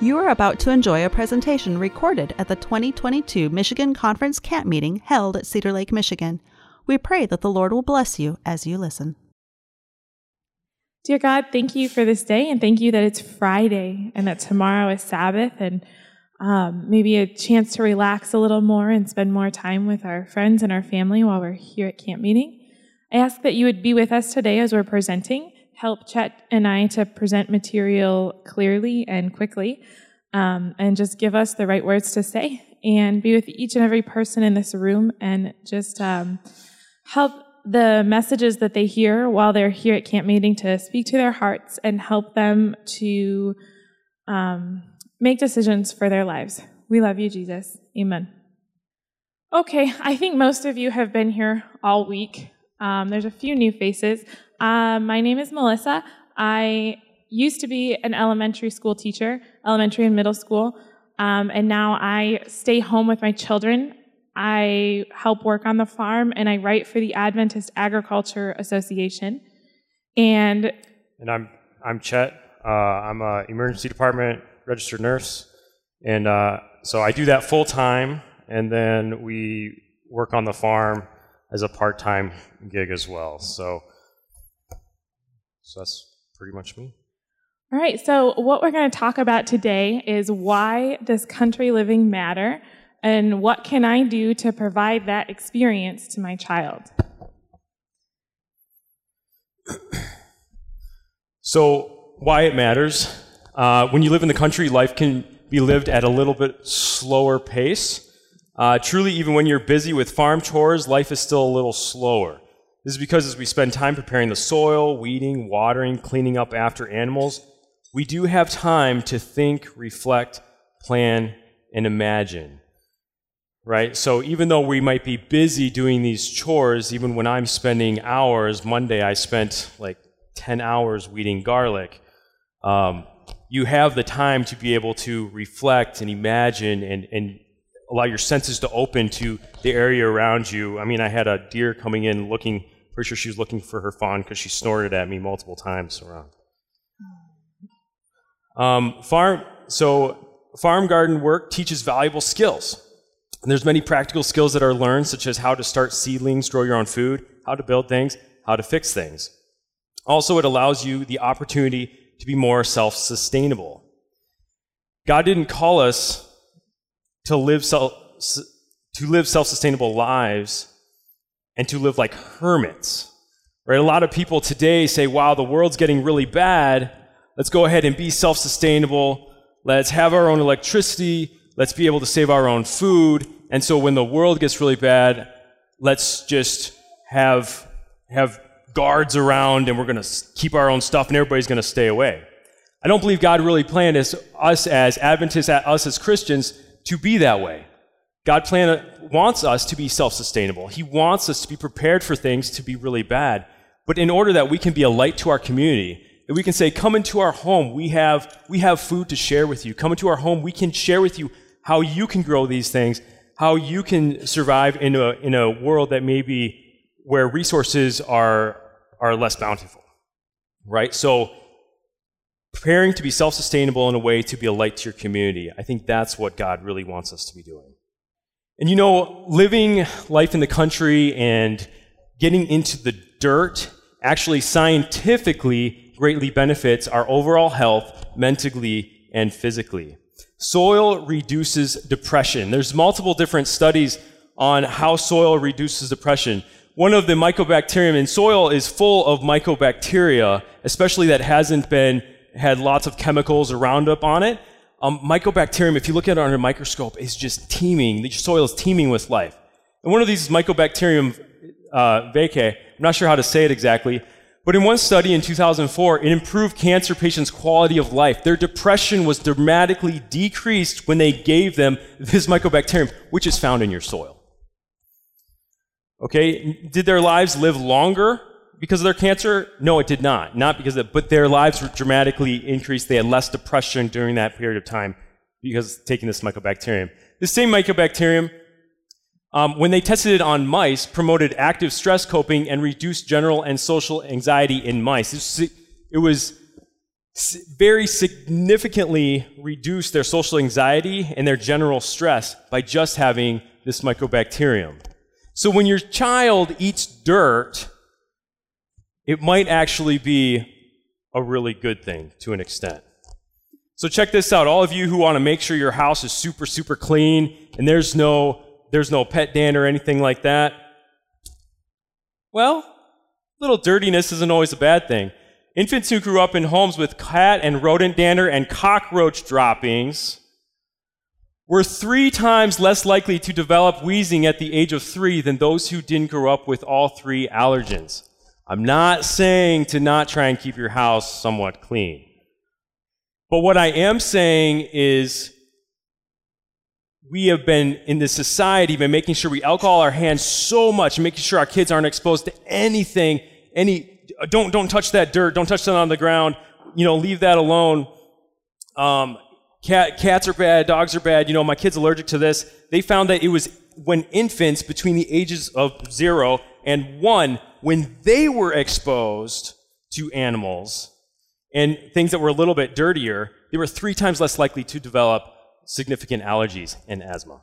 You are about to enjoy a presentation recorded at the 2022 Michigan Conference Camp Meeting held at Cedar Lake, Michigan. We pray that the Lord will bless you as you listen. Dear God, thank you for this day and thank you that it's Friday and that tomorrow is Sabbath and um, maybe a chance to relax a little more and spend more time with our friends and our family while we're here at camp meeting. I ask that you would be with us today as we're presenting help Chet and I to present material clearly and quickly, um, and just give us the right words to say, and be with each and every person in this room, and just um, help the messages that they hear while they're here at camp meeting to speak to their hearts and help them to um, make decisions for their lives. We love you, Jesus. Amen. Okay, I think most of you have been here all week. Um, there's a few new faces. Uh, my name is Melissa. I used to be an elementary school teacher, elementary and middle school, um, and now I stay home with my children. I help work on the farm, and I write for the Adventist Agriculture Association. And and I'm I'm Chet. Uh, I'm a emergency department registered nurse, and uh, so I do that full time, and then we work on the farm as a part time gig as well. So so that's pretty much me. All right, so what we're going to talk about today is why does country living matter and what can I do to provide that experience to my child? So, why it matters. Uh, when you live in the country, life can be lived at a little bit slower pace. Uh, truly, even when you're busy with farm chores, life is still a little slower. This is because as we spend time preparing the soil, weeding, watering, cleaning up after animals, we do have time to think, reflect, plan, and imagine. Right? So even though we might be busy doing these chores, even when I'm spending hours, Monday I spent like 10 hours weeding garlic, um, you have the time to be able to reflect and imagine and, and allow your senses to open to the area around you. I mean, I had a deer coming in looking Pretty sure she was looking for her fawn because she snorted at me multiple times around. Um, farm, so farm garden work teaches valuable skills. And there's many practical skills that are learned, such as how to start seedlings, grow your own food, how to build things, how to fix things. Also, it allows you the opportunity to be more self-sustainable. God didn't call us to live self, to live self-sustainable lives and to live like hermits. Right? A lot of people today say, wow, the world's getting really bad. Let's go ahead and be self sustainable. Let's have our own electricity. Let's be able to save our own food. And so when the world gets really bad, let's just have, have guards around and we're going to keep our own stuff and everybody's going to stay away. I don't believe God really planned us, us as Adventists, us as Christians, to be that way. God plan, wants us to be self sustainable. He wants us to be prepared for things to be really bad. But in order that we can be a light to our community, that we can say, Come into our home, we have, we have food to share with you. Come into our home, we can share with you how you can grow these things, how you can survive in a, in a world that maybe where resources are, are less bountiful. Right? So, preparing to be self sustainable in a way to be a light to your community, I think that's what God really wants us to be doing. And you know, living life in the country and getting into the dirt actually scientifically greatly benefits our overall health mentally and physically. Soil reduces depression. There's multiple different studies on how soil reduces depression. One of the mycobacterium in soil is full of mycobacteria, especially that hasn't been had lots of chemicals or Roundup on it. Um, mycobacterium, if you look at it under a microscope, is just teeming. The soil is teeming with life. And one of these is Mycobacterium uh, vaccae, I'm not sure how to say it exactly, but in one study in 2004, it improved cancer patients' quality of life. Their depression was dramatically decreased when they gave them this mycobacterium, which is found in your soil. Okay, did their lives live longer? Because of their cancer? No, it did not. Not because of, but their lives were dramatically increased. They had less depression during that period of time because taking this mycobacterium. This same mycobacterium, um, when they tested it on mice, promoted active stress coping and reduced general and social anxiety in mice. It was very significantly reduce their social anxiety and their general stress by just having this mycobacterium. So when your child eats dirt, it might actually be a really good thing to an extent. So check this out. All of you who want to make sure your house is super, super clean and there's no, there's no pet dander or anything like that. Well, little dirtiness isn't always a bad thing. Infants who grew up in homes with cat and rodent dander and cockroach droppings were three times less likely to develop wheezing at the age of three than those who didn't grow up with all three allergens. I'm not saying to not try and keep your house somewhat clean. But what I am saying is we have been in this society been making sure we alcohol our hands so much, making sure our kids aren't exposed to anything, any don't don't touch that dirt, don't touch that on the ground, you know, leave that alone. Um, cat, cats are bad, dogs are bad. You know, my kid's allergic to this. They found that it was when infants between the ages of zero and one when they were exposed to animals and things that were a little bit dirtier, they were three times less likely to develop significant allergies and asthma.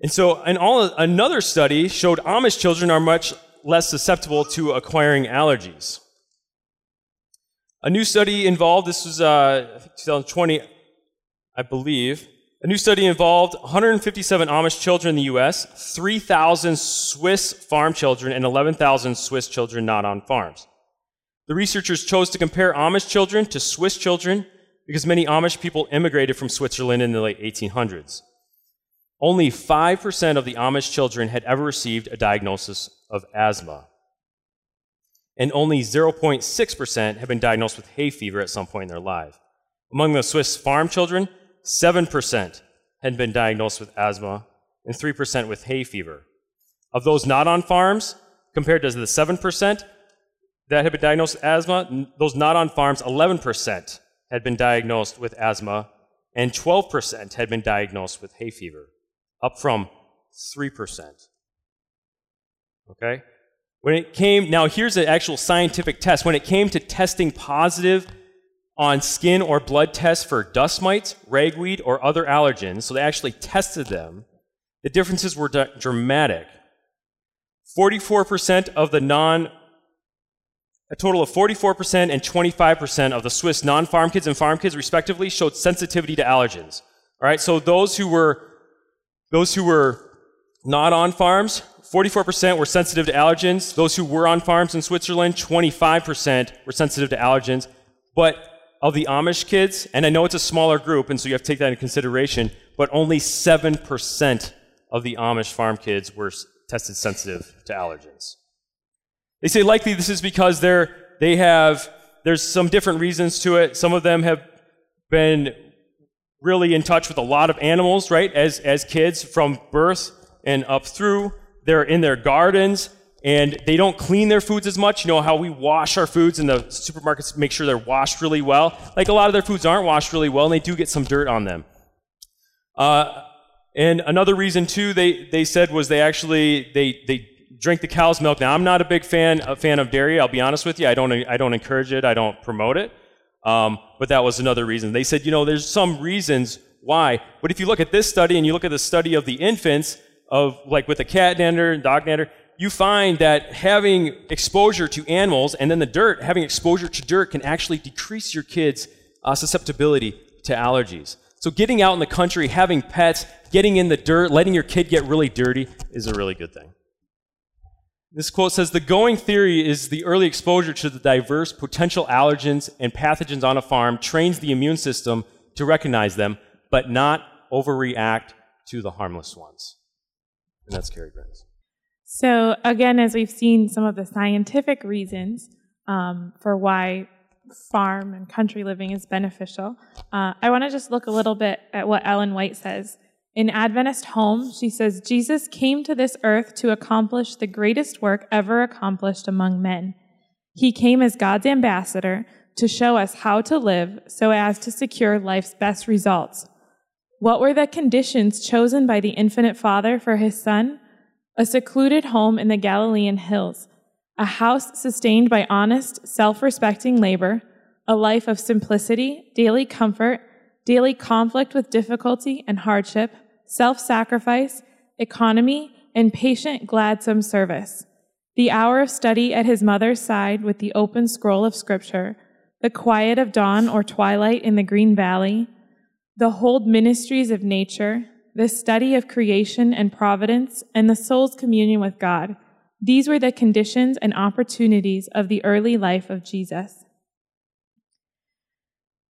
And so, all, another study showed Amish children are much less susceptible to acquiring allergies. A new study involved, this was uh, 2020, I believe, a new study involved 157 Amish children in the US, 3,000 Swiss farm children, and 11,000 Swiss children not on farms. The researchers chose to compare Amish children to Swiss children because many Amish people immigrated from Switzerland in the late 1800s. Only 5% of the Amish children had ever received a diagnosis of asthma. And only 0.6% had been diagnosed with hay fever at some point in their life. Among the Swiss farm children, 7% had been diagnosed with asthma and 3% with hay fever. Of those not on farms, compared to the 7% that had been diagnosed with asthma, those not on farms, 11% had been diagnosed with asthma and 12% had been diagnosed with hay fever, up from 3%. Okay? When it came, now here's an actual scientific test. When it came to testing positive on skin or blood tests for dust mites, ragweed, or other allergens, so they actually tested them, the differences were d- dramatic. 44% of the non, a total of 44% and 25% of the Swiss non farm kids and farm kids, respectively, showed sensitivity to allergens. All right, so those who were, those who were not on farms, 44% were sensitive to allergens. Those who were on farms in Switzerland, 25% were sensitive to allergens. But of the Amish kids, and I know it's a smaller group, and so you have to take that into consideration, but only 7% of the Amish farm kids were tested sensitive to allergens. They say likely this is because they're, they have, there's some different reasons to it. Some of them have been really in touch with a lot of animals, right, as, as kids from birth and up through. They're in their gardens and they don't clean their foods as much. You know how we wash our foods in the supermarkets, make sure they're washed really well. Like a lot of their foods aren't washed really well, and they do get some dirt on them. Uh, and another reason too, they they said was they actually they they drink the cow's milk. Now I'm not a big fan a fan of dairy. I'll be honest with you. I don't I don't encourage it. I don't promote it. Um, but that was another reason. They said, you know, there's some reasons why. But if you look at this study and you look at the study of the infants of like with the cat dander and dog dander, you find that having exposure to animals and then the dirt, having exposure to dirt can actually decrease your kids' uh, susceptibility to allergies. So getting out in the country, having pets, getting in the dirt, letting your kid get really dirty is a really good thing. This quote says The going theory is the early exposure to the diverse potential allergens and pathogens on a farm trains the immune system to recognize them, but not overreact to the harmless ones. And that's Carrie Grants. So, again, as we've seen some of the scientific reasons um, for why farm and country living is beneficial, uh, I want to just look a little bit at what Ellen White says. In Adventist Home, she says, Jesus came to this earth to accomplish the greatest work ever accomplished among men. He came as God's ambassador to show us how to live so as to secure life's best results. What were the conditions chosen by the infinite Father for his Son? A secluded home in the Galilean hills, a house sustained by honest, self respecting labor, a life of simplicity, daily comfort, daily conflict with difficulty and hardship, self sacrifice, economy, and patient, gladsome service. The hour of study at his mother's side with the open scroll of Scripture, the quiet of dawn or twilight in the green valley, the whole ministries of nature, the study of creation and providence, and the soul's communion with God. These were the conditions and opportunities of the early life of Jesus.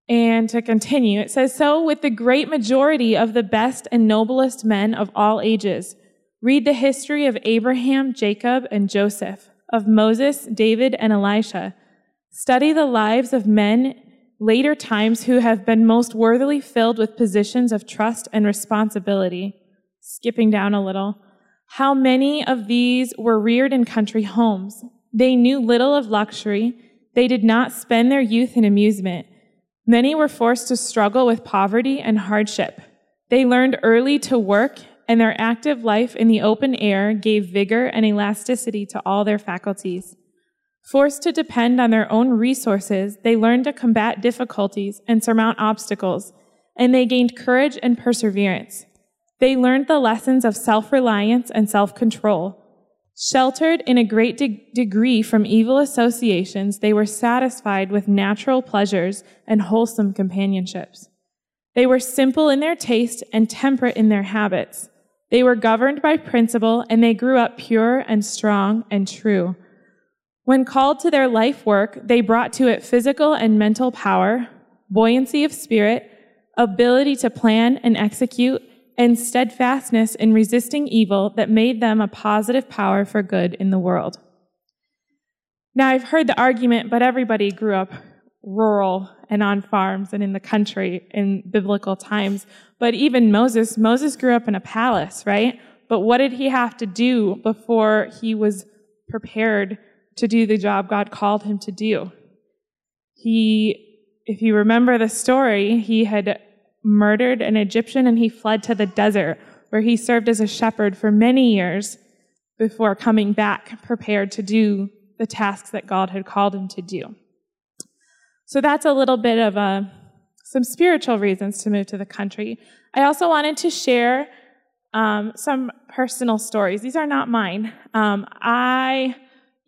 And to continue, it says, So with the great majority of the best and noblest men of all ages, read the history of Abraham, Jacob, and Joseph, of Moses, David, and Elisha. Study the lives of men later times who have been most worthily filled with positions of trust and responsibility. Skipping down a little. How many of these were reared in country homes? They knew little of luxury. They did not spend their youth in amusement. Many were forced to struggle with poverty and hardship. They learned early to work, and their active life in the open air gave vigor and elasticity to all their faculties. Forced to depend on their own resources, they learned to combat difficulties and surmount obstacles, and they gained courage and perseverance. They learned the lessons of self reliance and self control. Sheltered in a great de- degree from evil associations, they were satisfied with natural pleasures and wholesome companionships. They were simple in their taste and temperate in their habits. They were governed by principle, and they grew up pure and strong and true. When called to their life work, they brought to it physical and mental power, buoyancy of spirit, ability to plan and execute, and steadfastness in resisting evil that made them a positive power for good in the world. Now, I've heard the argument, but everybody grew up rural and on farms and in the country in biblical times. But even Moses, Moses grew up in a palace, right? But what did he have to do before he was prepared to do the job God called him to do. He, if you remember the story, he had murdered an Egyptian and he fled to the desert where he served as a shepherd for many years before coming back prepared to do the tasks that God had called him to do. So that's a little bit of a, some spiritual reasons to move to the country. I also wanted to share um, some personal stories. These are not mine. Um, I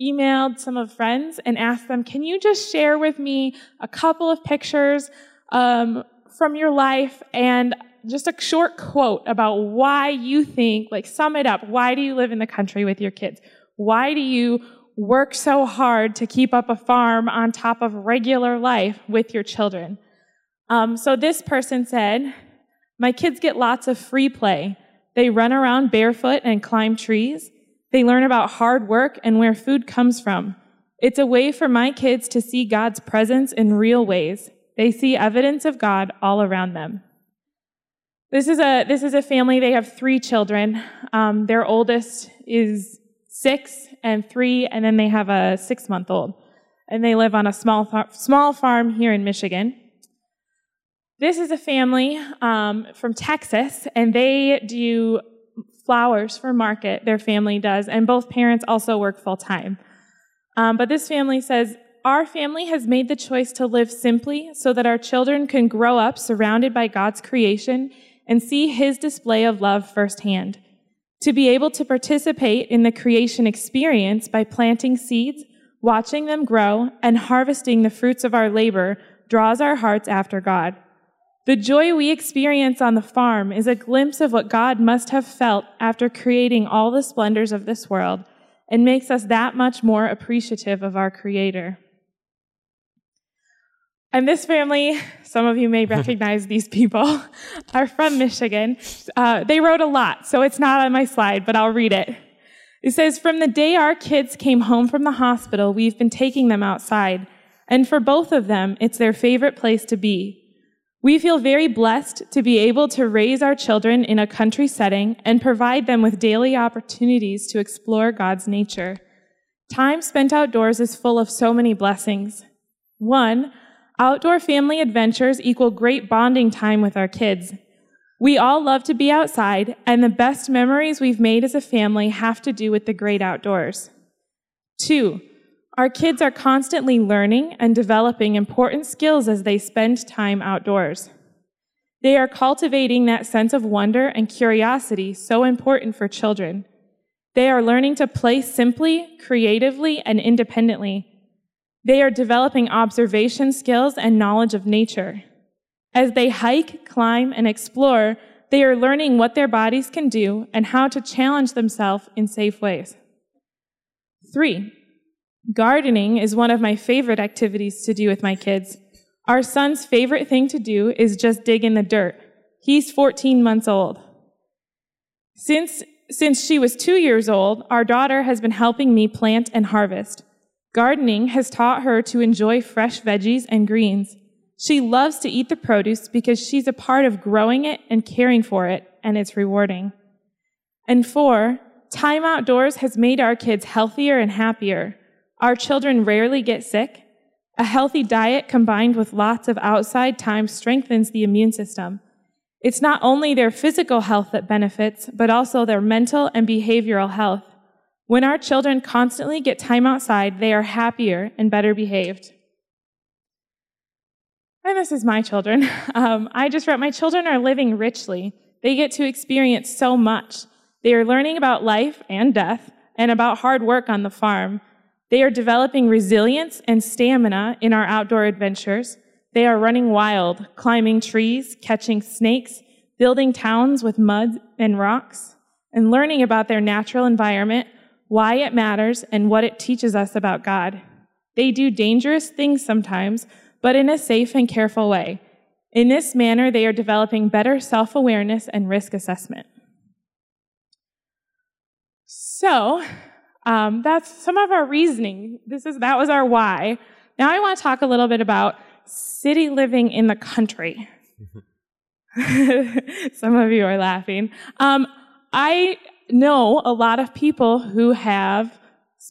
emailed some of friends and asked them, can you just share with me a couple of pictures um, from your life and just a short quote about why you think, like sum it up, why do you live in the country with your kids? Why do you work so hard to keep up a farm on top of regular life with your children? Um, so this person said, my kids get lots of free play. They run around barefoot and climb trees. They learn about hard work and where food comes from. It's a way for my kids to see God's presence in real ways. They see evidence of God all around them. This is a, this is a family. They have three children. Um, their oldest is six and three, and then they have a six month old. And they live on a small, small farm here in Michigan. This is a family um, from Texas, and they do flowers for market, their family does, and both parents also work full time. Um, but this family says, Our family has made the choice to live simply so that our children can grow up surrounded by God's creation and see His display of love firsthand. To be able to participate in the creation experience by planting seeds, watching them grow, and harvesting the fruits of our labor draws our hearts after God. The joy we experience on the farm is a glimpse of what God must have felt after creating all the splendors of this world and makes us that much more appreciative of our Creator. And this family, some of you may recognize these people, are from Michigan. Uh, they wrote a lot, so it's not on my slide, but I'll read it. It says, From the day our kids came home from the hospital, we've been taking them outside. And for both of them, it's their favorite place to be. We feel very blessed to be able to raise our children in a country setting and provide them with daily opportunities to explore God's nature. Time spent outdoors is full of so many blessings. One, outdoor family adventures equal great bonding time with our kids. We all love to be outside, and the best memories we've made as a family have to do with the great outdoors. Two, Our kids are constantly learning and developing important skills as they spend time outdoors. They are cultivating that sense of wonder and curiosity so important for children. They are learning to play simply, creatively, and independently. They are developing observation skills and knowledge of nature. As they hike, climb, and explore, they are learning what their bodies can do and how to challenge themselves in safe ways. Three, gardening is one of my favorite activities to do with my kids. Our son's favorite thing to do is just dig in the dirt. He's 14 months old. Since, since she was two years old, our daughter has been helping me plant and harvest. Gardening has taught her to enjoy fresh veggies and greens. She loves to eat the produce because she's a part of growing it and caring for it, and it's rewarding. And four, time outdoors has made our kids healthier and happier. Our children rarely get sick. A healthy diet combined with lots of outside time strengthens the immune system. It's not only their physical health that benefits, but also their mental and behavioral health. When our children constantly get time outside, they are happier and better behaved and this is my children. Um, I just wrote, my children are living richly. They get to experience so much. They are learning about life and death and about hard work on the farm. They are developing resilience and stamina in our outdoor adventures. They are running wild, climbing trees, catching snakes, building towns with mud and rocks, and learning about their natural environment, why it matters, and what it teaches us about God. They do dangerous things sometimes, but in a safe and careful way. In this manner, they are developing better self awareness and risk assessment. So, um, that's some of our reasoning. This is that was our why. Now, I want to talk a little bit about city living in the country. some of you are laughing. Um, I know a lot of people who have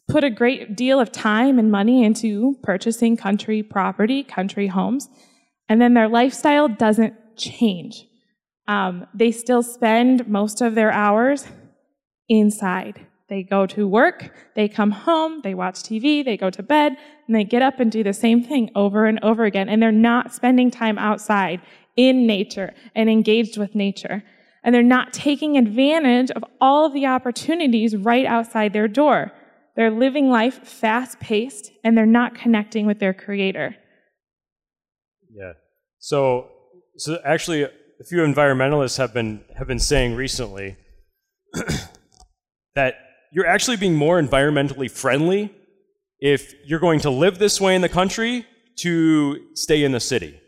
put a great deal of time and money into purchasing country property, country homes, and then their lifestyle doesn't change. Um, they still spend most of their hours inside. They go to work, they come home, they watch TV, they go to bed, and they get up and do the same thing over and over again. And they're not spending time outside in nature and engaged with nature. And they're not taking advantage of all of the opportunities right outside their door. They're living life fast paced and they're not connecting with their creator. Yeah. So, so actually, a few environmentalists have been, have been saying recently that you're actually being more environmentally friendly if you're going to live this way in the country to stay in the city.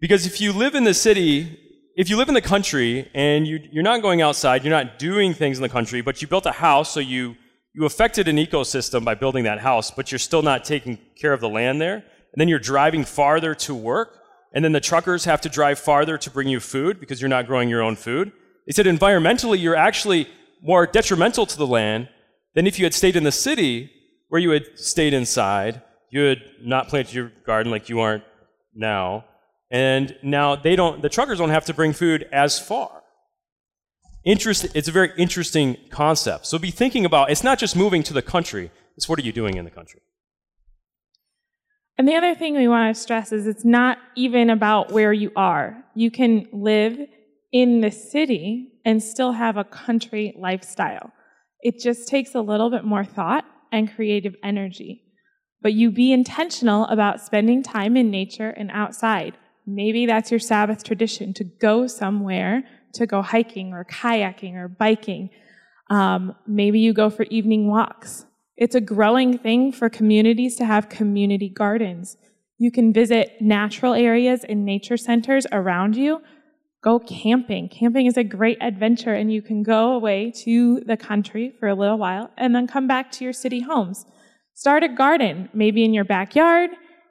Because if you live in the city, if you live in the country and you, you're not going outside, you're not doing things in the country, but you built a house so you you affected an ecosystem by building that house, but you're still not taking care of the land there. And then you're driving farther to work, and then the truckers have to drive farther to bring you food because you're not growing your own food. They said environmentally, you're actually more detrimental to the land than if you had stayed in the city where you had stayed inside, you had not planted your garden like you aren't now, and now they don't, the truckers don't have to bring food as far interest, it's a very interesting concept. So be thinking about it's not just moving to the country, it's what are you doing in the country. And the other thing we want to stress is it's not even about where you are. You can live in the city and still have a country lifestyle. It just takes a little bit more thought and creative energy. But you be intentional about spending time in nature and outside. Maybe that's your Sabbath tradition to go somewhere to go hiking or kayaking or biking. Um, maybe you go for evening walks. It's a growing thing for communities to have community gardens. You can visit natural areas and nature centers around you. Go camping. Camping is a great adventure, and you can go away to the country for a little while and then come back to your city homes. Start a garden, maybe in your backyard,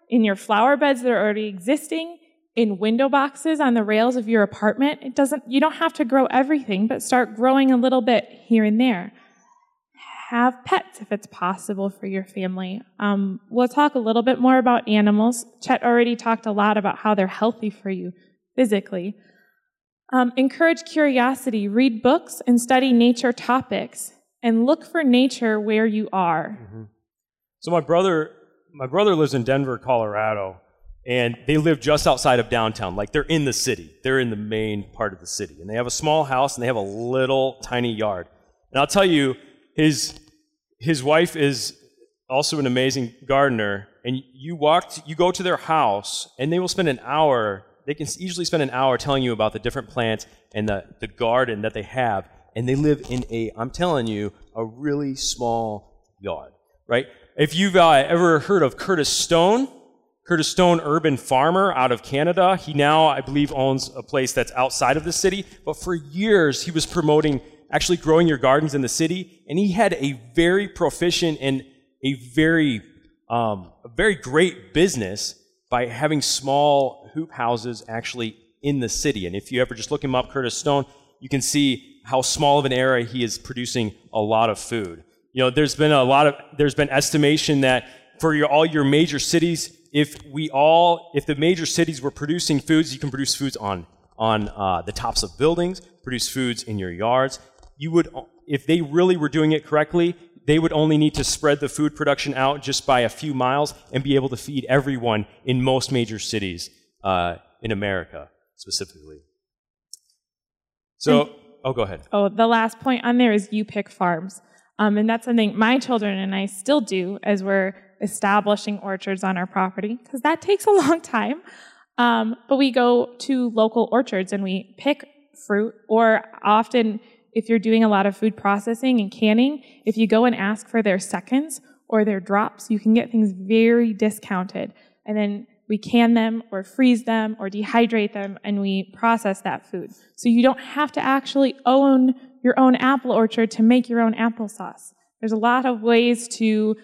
in your flower beds that are already existing, in window boxes on the rails of your apartment. It doesn't, you don't have to grow everything, but start growing a little bit here and there. Have pets if it's possible for your family. Um, we'll talk a little bit more about animals. Chet already talked a lot about how they're healthy for you physically. Um, encourage curiosity, read books, and study nature topics, and look for nature where you are. Mm-hmm. So my brother, my brother lives in Denver, Colorado, and they live just outside of downtown. Like they're in the city. They're in the main part of the city, and they have a small house and they have a little tiny yard. And I'll tell you, his his wife is also an amazing gardener. And you walk, you go to their house, and they will spend an hour. They can easily spend an hour telling you about the different plants and the, the garden that they have. And they live in a, I'm telling you, a really small yard, right? If you've uh, ever heard of Curtis Stone, Curtis Stone, urban farmer out of Canada, he now, I believe, owns a place that's outside of the city. But for years, he was promoting actually growing your gardens in the city, and he had a very proficient and a very, um, a very great business by having small hoop houses actually in the city. And if you ever just look him up, Curtis Stone, you can see how small of an area he is producing a lot of food. You know, there's been a lot of, there's been estimation that for your, all your major cities, if we all, if the major cities were producing foods, you can produce foods on, on uh, the tops of buildings, produce foods in your yards. You would, if they really were doing it correctly, they would only need to spread the food production out just by a few miles and be able to feed everyone in most major cities uh, in America specifically. So, and, oh, go ahead. Oh, the last point on there is you pick farms. Um, and that's something my children and I still do as we're establishing orchards on our property, because that takes a long time. Um, but we go to local orchards and we pick fruit, or often if you're doing a lot of food processing and canning, if you go and ask for their seconds or their drops, you can get things very discounted. And then we can them or freeze them or dehydrate them and we process that food. So you don't have to actually own your own apple orchard to make your own applesauce. There's a lot of ways to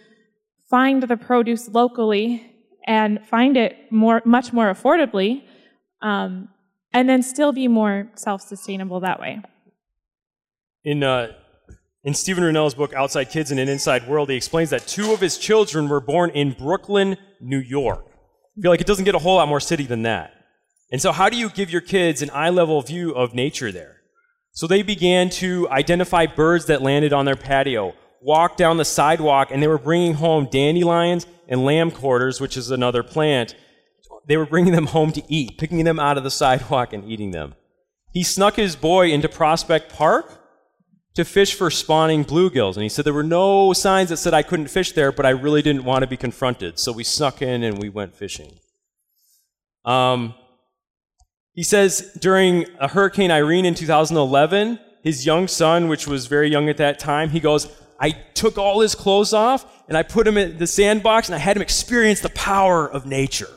find the produce locally and find it more, much more affordably, um, and then still be more self-sustainable that way. In, uh, in Steven Rinella's book, Outside Kids in an Inside World, he explains that two of his children were born in Brooklyn, New York. I feel like it doesn't get a whole lot more city than that. And so, how do you give your kids an eye level view of nature there? So, they began to identify birds that landed on their patio, walk down the sidewalk, and they were bringing home dandelions and lamb quarters, which is another plant. They were bringing them home to eat, picking them out of the sidewalk and eating them. He snuck his boy into Prospect Park to fish for spawning bluegills. And he said there were no signs that said I couldn't fish there, but I really didn't want to be confronted. So we snuck in and we went fishing. Um, he says during a Hurricane Irene in 2011, his young son, which was very young at that time, he goes, I took all his clothes off and I put him in the sandbox and I had him experience the power of nature.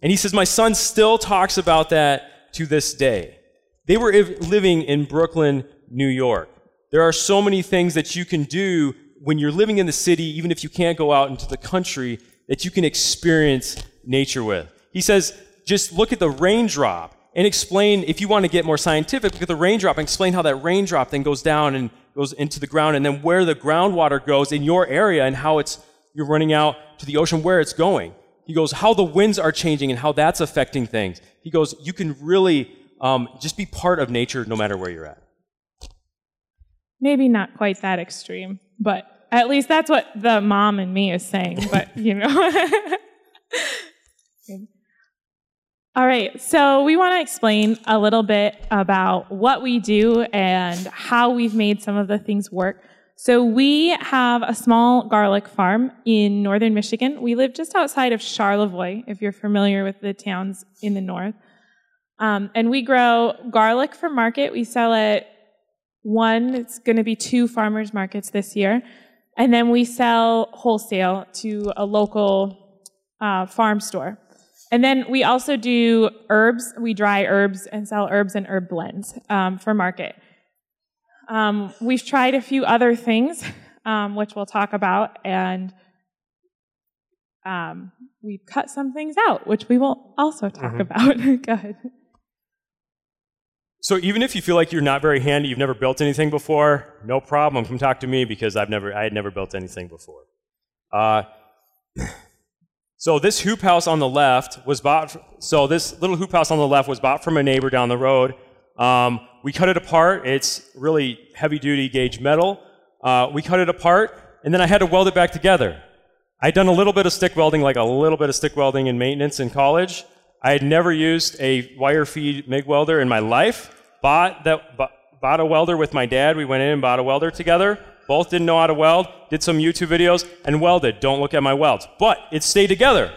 And he says, My son still talks about that to this day. They were living in Brooklyn, New York. There are so many things that you can do when you're living in the city, even if you can't go out into the country, that you can experience nature with. He says, just look at the raindrop and explain, if you want to get more scientific, look at the raindrop and explain how that raindrop then goes down and goes into the ground, and then where the groundwater goes in your area and how it's you're running out to the ocean, where it's going. He goes, how the winds are changing and how that's affecting things. He goes, you can really um, just be part of nature no matter where you're at. Maybe not quite that extreme, but at least that's what the mom and me is saying, but you know. All right, so we want to explain a little bit about what we do and how we've made some of the things work. So we have a small garlic farm in northern Michigan. We live just outside of Charlevoix, if you're familiar with the towns in the north. Um, and we grow garlic for market. We sell it one, it's going to be two farmers markets this year. And then we sell wholesale to a local uh, farm store. And then we also do herbs. We dry herbs and sell herbs and herb blends um, for market. Um, we've tried a few other things, um, which we'll talk about, and um, we've cut some things out, which we will also talk mm-hmm. about. Go ahead. So even if you feel like you're not very handy, you've never built anything before, no problem. Come talk to me because I've never, I had never built anything before. Uh, so this hoop house on the left was bought. So this little hoop house on the left was bought from a neighbor down the road. Um, we cut it apart. It's really heavy duty gauge metal. Uh, we cut it apart and then I had to weld it back together. I'd done a little bit of stick welding, like a little bit of stick welding in maintenance in college. I had never used a wire feed MIG welder in my life. Bought that, bought a welder with my dad. We went in and bought a welder together. Both didn't know how to weld. Did some YouTube videos and welded. Don't look at my welds, but it stayed together.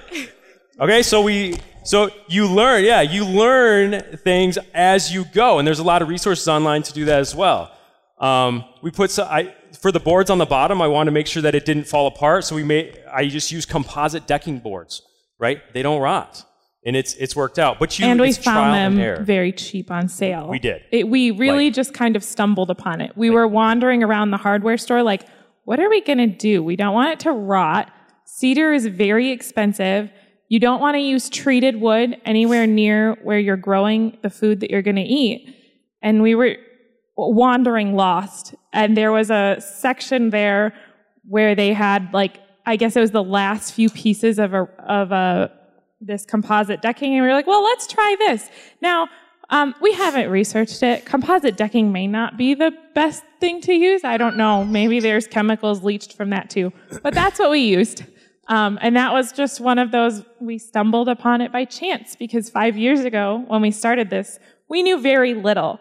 Okay, so we, so you learn, yeah, you learn things as you go, and there's a lot of resources online to do that as well. Um, we put, so, I, for the boards on the bottom, I wanted to make sure that it didn't fall apart, so we made, I just use composite decking boards, right? They don't rot. And it's, it's worked out. But you, and we found them very cheap on sale. We did. It, we really Like- just kind of stumbled upon it. We were wandering around the hardware store, like, what are we going to do? We don't want it to rot. Cedar is very expensive. You don't want to use treated wood anywhere near where you're growing the food that you're going to eat. And we were wandering lost. And there was a section there where they had like, I guess it was the last few pieces of a, of a, this composite decking. And we were like, well, let's try this. Now, um, we haven't researched it. Composite decking may not be the best thing to use. I don't know. Maybe there's chemicals leached from that too. But that's what we used. Um, and that was just one of those, we stumbled upon it by chance because five years ago when we started this, we knew very little.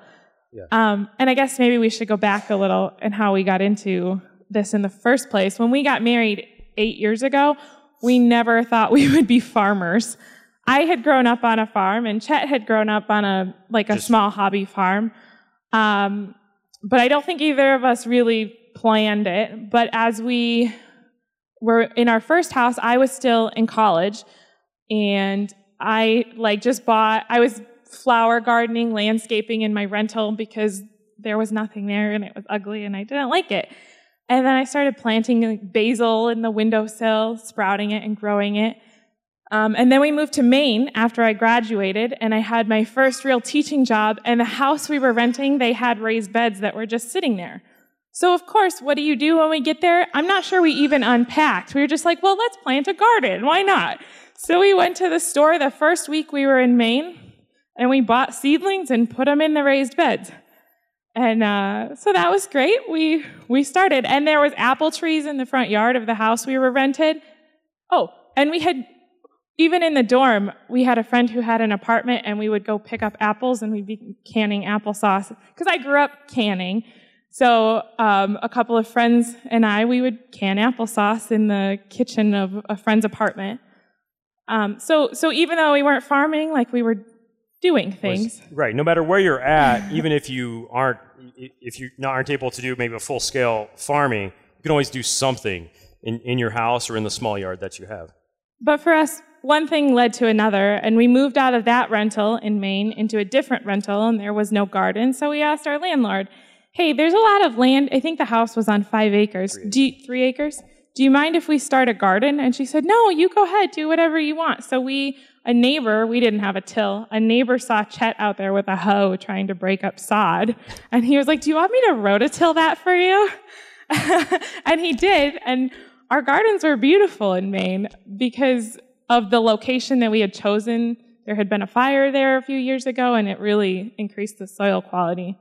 Um, and I guess maybe we should go back a little and how we got into this in the first place. When we got married eight years ago, we never thought we would be farmers. I had grown up on a farm, and Chet had grown up on a like a Just- small hobby farm. Um, but I don't think either of us really planned it. But as we were in our first house, I was still in college, and I like just bought. I was flower gardening, landscaping in my rental because there was nothing there and it was ugly and I didn't like it. And then I started planting basil in the windowsill, sprouting it and growing it. Um, and then we moved to Maine after I graduated, and I had my first real teaching job. And the house we were renting, they had raised beds that were just sitting there. So, of course, what do you do when we get there? I'm not sure we even unpacked. We were just like, well, let's plant a garden. Why not? So, we went to the store the first week we were in Maine, and we bought seedlings and put them in the raised beds. And uh, so that was great. We we started, and there was apple trees in the front yard of the house we were rented. Oh, and we had even in the dorm, we had a friend who had an apartment, and we would go pick up apples, and we'd be canning applesauce because I grew up canning. So um, a couple of friends and I, we would can applesauce in the kitchen of a friend's apartment. Um, so so even though we weren't farming, like we were doing things. Right. No matter where you're at, even if you aren't, if you not aren't able to do maybe a full scale farming, you can always do something in, in your house or in the small yard that you have. But for us, one thing led to another, and we moved out of that rental in Maine into a different rental, and there was no garden. So we asked our landlord, "Hey, there's a lot of land. I think the house was on five acres. Do you, three acres. Do you mind if we start a garden?" And she said, "No, you go ahead. Do whatever you want." So we, a neighbor, we didn't have a till. A neighbor saw Chet out there with a hoe trying to break up sod, and he was like, "Do you want me to rototill that for you?" and he did, and our gardens were beautiful in Maine because of the location that we had chosen. There had been a fire there a few years ago, and it really increased the soil quality.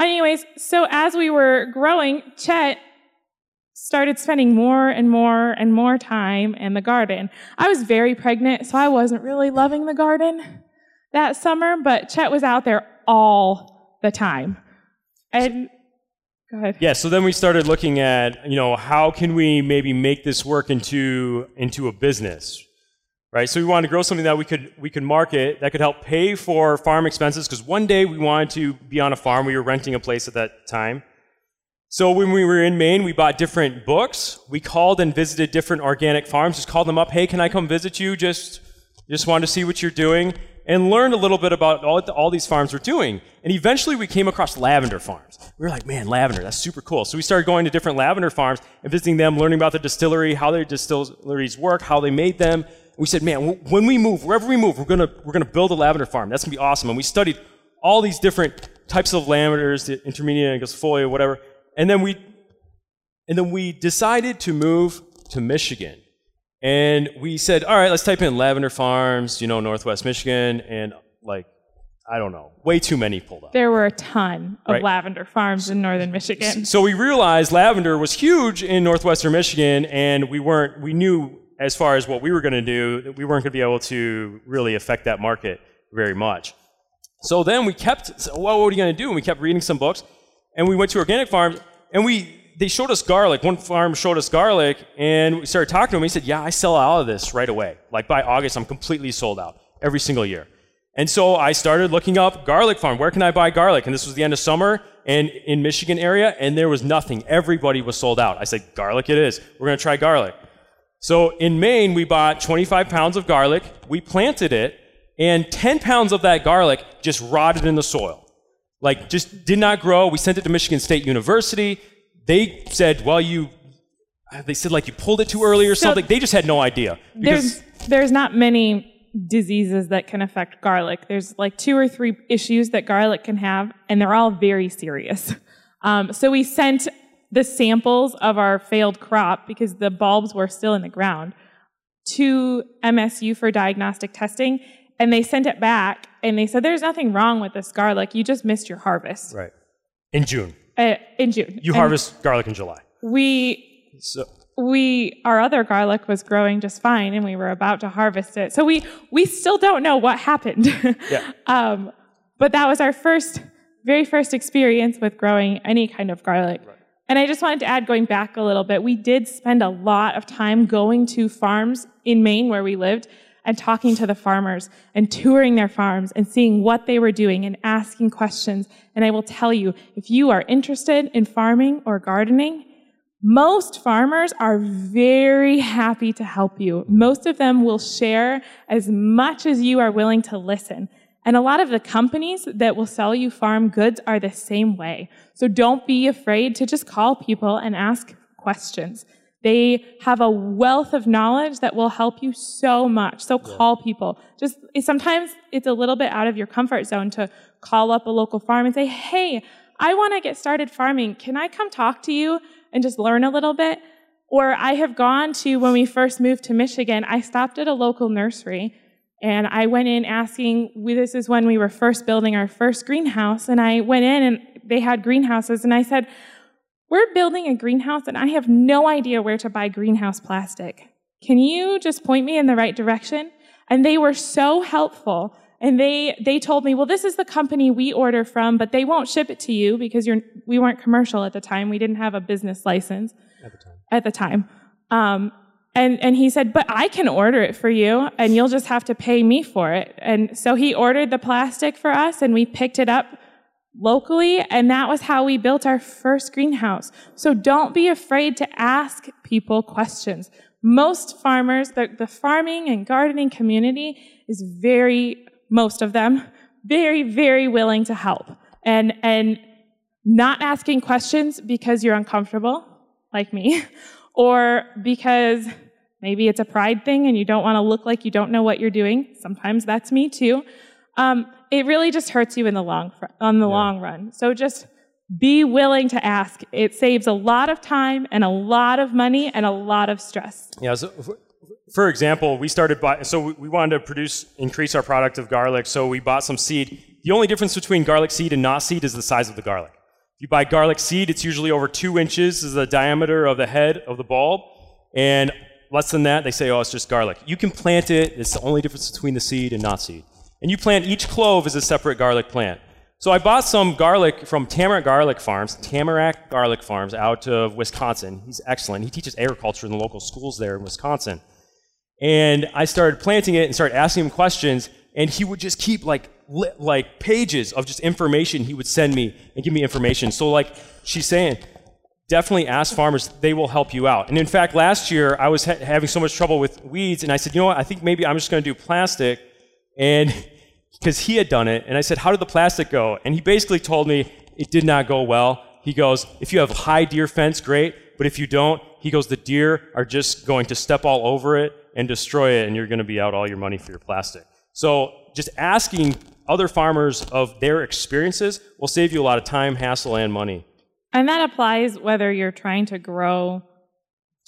Anyways, so as we were growing, Chet started spending more and more and more time in the garden. I was very pregnant, so I wasn't really loving the garden that summer, but Chet was out there all the time. And go ahead. Yeah. So then we started looking at, you know, how can we maybe make this work into into a business, right? So we wanted to grow something that we could we could market that could help pay for farm expenses because one day we wanted to be on a farm. We were renting a place at that time. So when we were in Maine, we bought different books. We called and visited different organic farms. Just called them up. Hey, can I come visit you? Just just wanted to see what you're doing and learned a little bit about all, all these farms were doing. And eventually we came across lavender farms. We were like, man, lavender, that's super cool. So we started going to different lavender farms and visiting them, learning about the distillery, how their distilleries work, how they made them. We said, man, when we move, wherever we move, we're gonna we're gonna build a lavender farm. That's gonna be awesome. And we studied all these different types of lavenders, the intermediate, angustifolia, whatever. And then we and then we decided to move to Michigan. And we said, all right, let's type in lavender farms, you know, Northwest Michigan, and like I don't know, way too many pulled up. There were a ton of Right. lavender farms in northern Michigan. So we realized lavender was huge in northwestern Michigan, and we weren't. We knew as far as what we were going to do that we weren't going to be able to really affect that market very much. So then we kept. So what are we going to do? And we kept reading some books, and we went to organic farms, and we they showed us garlic. One farm showed us garlic, and we started talking to him. He said, "Yeah, I sell all of this right away. Like by August, I'm completely sold out every single year." And so I started looking up garlic farm. Where can I buy garlic? And this was the end of summer and in Michigan area, and there was nothing. Everybody was sold out. I said, garlic it is. We're going to try garlic. So in Maine, we bought 25 pounds of garlic. We planted it, and 10 pounds of that garlic just rotted in the soil. Like, just did not grow. We sent it to Michigan State University. They said, well, you, they said like you pulled it too early or So- something. They just had no idea. There's there's not many diseases that can affect garlic. There's like two or three issues that garlic can have, and they're all very serious. Um, so we sent the samples of our failed crop because the bulbs were still in the ground to MSU for diagnostic testing, and they sent it back and they said there's nothing wrong with this garlic. You just missed your harvest right. In June. uh, in June. You And harvest garlic in July. We So, we our other garlic was growing just fine and we were about to harvest it so we we still don't know what happened Yeah. um, but that was our first very first experience with growing any kind of garlic Right. and i just wanted to add going back a little bit we did spend a lot of time going to farms in maine where we lived and talking to the farmers and touring their farms and seeing what they were doing and asking questions and i will tell you if you are interested in farming or gardening most farmers are very happy to help you. Most of them will share as much as you are willing to listen. And a lot of the companies that will sell you farm goods are the same way. So don't be afraid to just call people and ask questions. They have a wealth of knowledge that will help you so much. So call people. Just sometimes it's a little bit out of your comfort zone to call up a local farm and say, "Hey, I want to get started farming. Can I come talk to you and just learn a little bit?" Or I have gone to when we first moved to Michigan, I stopped at a local nursery and I went in asking, we- this is when we were first building our first greenhouse, and I went in and they had greenhouses, and I said, We're building a greenhouse, and I have no idea where to buy greenhouse plastic. Can you just point me in the right direction? And they were so helpful. And they, they told me, well, this is the company we order from, but they won't ship it to you because you're, we weren't commercial at the time. We didn't have a business license at the time. At the Um, and, and he said, but I can order it for you and you'll just have to pay me for it. And so he ordered the plastic for us and we picked it up locally and that was how we built our first greenhouse. So don't be afraid to ask people questions. Most farmers, the, the farming and gardening community is very, most of them, very, very willing to help. And, and not asking questions because you're uncomfortable, like me, or because maybe it's a pride thing and you don't want to look like you don't know what you're doing. Sometimes that's me too. Um, it really just hurts you in the long fr- on the long run. So just be willing to ask. It saves a lot of time and a lot of money and a lot of stress. Yeah. So, for- for example, we started by so we- we wanted to produce increase our product of garlic, so we bought some seed. The only difference between garlic seed and not seed is the size of the garlic. If you buy garlic seed, it's usually over two inches is the diameter of the head of the bulb, and less than that, they say, oh, it's just garlic. You can plant it. It's the only difference between the seed and not seed. And you plant each clove as a separate garlic plant. So I bought some garlic from Tamarack Garlic Farms, Tamarack Garlic Farms out of Wisconsin. He's excellent. He teaches agriculture in the local schools there in Wisconsin. And I started planting it and started asking him questions, and he would just keep like li- like pages of just information he would send me and give me information. So like she's saying, definitely ask farmers; they will help you out. And in fact, last year I was ha- having so much trouble with weeds, and I said, you know what? I think maybe I'm just going to do plastic, and because he had done it, and I said, how did the plastic go? And he basically told me it did not go well. He goes, if you have high deer fence, great, but if you don't, he goes, the deer are just going to step all over it and destroy it, and you're going to be out all your money for your plastic. So just asking other farmers of their experiences will save you a lot of time, hassle, and money. And that applies whether you're trying to grow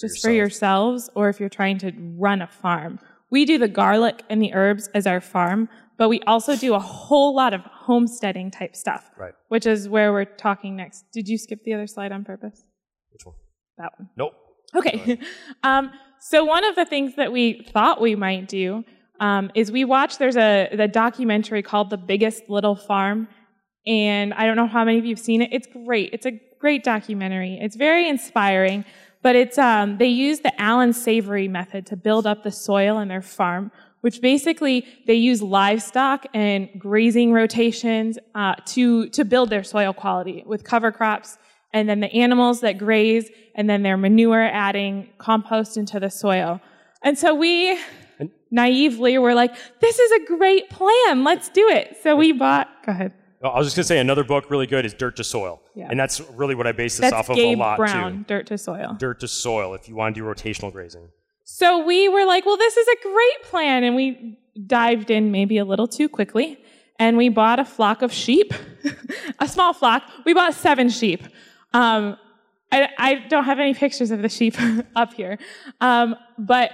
just for yourselves or if you're trying to run a farm. we do the garlic and the herbs as our farm, but we also do a whole lot of homesteading type stuff, Right. which is where we're talking next. Did you skip the other slide on purpose? Which one? That one. Nope. Okay. um, so one of the things that we thought we might do um, is we watched. There's a the documentary called "The Biggest Little Farm," and I don't know how many of you've seen it. It's great. It's a great documentary. It's very inspiring. But it's um, they use the Allan Savory method to build up the soil in their farm, which basically they use livestock and grazing rotations uh, to to build their soil quality with cover crops, and then the animals that graze, and then their manure adding compost into the soil. And so we naively were like, "This is a great plan. Let's do it." So we bought. Go ahead. I was just gonna say another book really good is Dirt to Soil, Yeah. and that's really what I base this That's off of Gabe a lot Brown, too. Dirt to Soil. Dirt to Soil, if you want to do rotational grazing. So we were like, well, this is a great plan. And we dived in maybe a little too quickly. And we bought a flock of sheep, a small flock. We bought seven sheep. Um, I, I don't have any pictures of the sheep up here. Um, but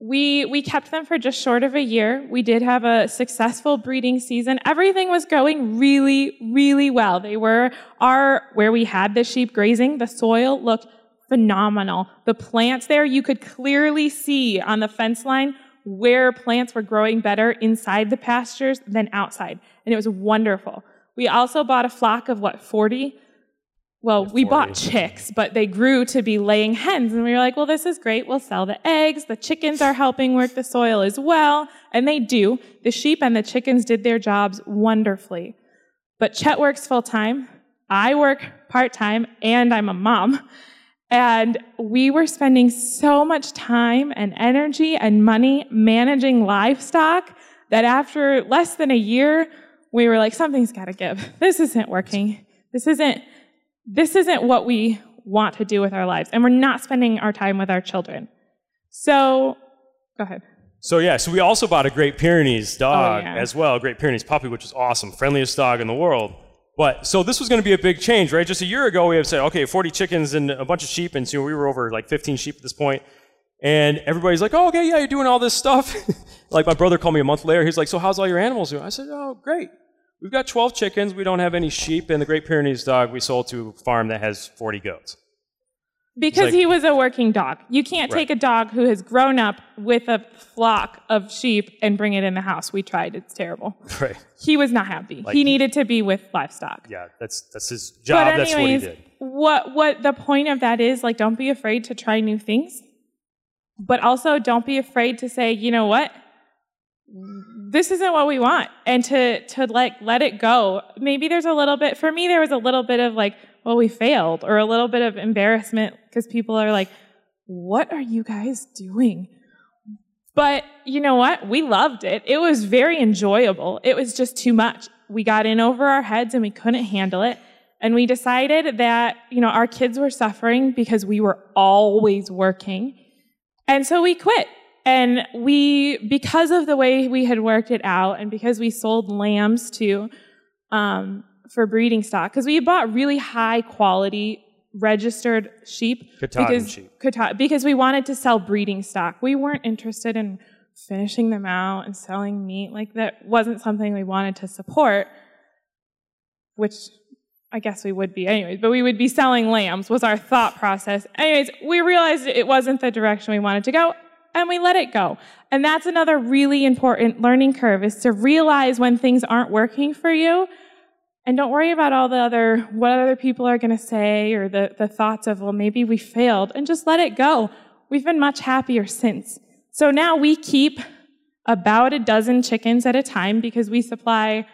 we, we kept them for just short of a year. We did have a successful breeding season. Everything was going really, really well. They were our, where we had the sheep grazing, the soil looked phenomenal. The plants there, you could clearly see on the fence line where plants were growing better inside the pastures than outside. And it was wonderful. We also bought a flock of what, 40? Well, we bought chicks, but they grew to be laying hens. And we were like, well, this is great. We'll sell the eggs. The chickens are helping work the soil as well. And they do. The sheep and the chickens did their jobs wonderfully. But Chet works full time. I work part time and I'm a mom. And we were spending so much time and energy and money managing livestock that after less than a year, we were like, something's got to give. This isn't working. This isn't, this isn't what we want to do with our lives. And we're not spending our time with our children. So, go ahead. So yeah, so we also bought a Great Pyrenees oh, dog Oh, yeah. as well, Great Pyrenees puppy, which is awesome, friendliest dog in the world. But so this was going to be a big change, right? Just a year ago, we had said, okay, 40 chickens and a bunch of sheep, and so we were over like 15 sheep at this point. And everybody's like, oh, okay, yeah, you're doing all this stuff. like my brother called me a month later. He's like, so how's all your animals doing? I said, oh, great. We've got 12 chickens. We don't have any sheep. And the Great Pyrenees dog we sold to a farm that has 40 goats. Because like- he was a working dog. You can't Right. take a dog who has grown up with a flock of sheep and bring it in the house. We tried. It's terrible. Right. He was not happy. Like- he needed to be with livestock. Yeah, that's that's his job. but that's what he anyways, did. what what the point of that is like don't be afraid to try new things. But also don't be afraid to say, you know what? This isn't what we want. And to to like let it go. Maybe there's a little bit for me there was a little bit of like, well, we failed, or a little bit of embarrassment because people are like, what are you guys doing? But you know what? We loved it. It was very enjoyable. It was just too much. We got in over our heads and we couldn't handle it. And we decided that, you know, our kids were suffering because we were always working. And so we quit. And we, because of the way we had worked it out and because we sold lambs to um, for breeding stock, because we bought really high quality registered sheep. Katahdin because, sheep. Kata- because we wanted to sell breeding stock. We weren't interested in finishing them out and selling meat. Like that wasn't something we wanted to support, which I guess we would be anyways, but we would be selling lambs was our thought process. Anyways, we realized it wasn't the direction we wanted to go and we let it go. And that's another really important learning curve is to realize when things aren't working for you and don't worry about all the other, what other people are going to say or the, the thoughts of, well, maybe we failed and just let it go. We've been much happier since. So now we keep about a dozen chickens at a time because we supply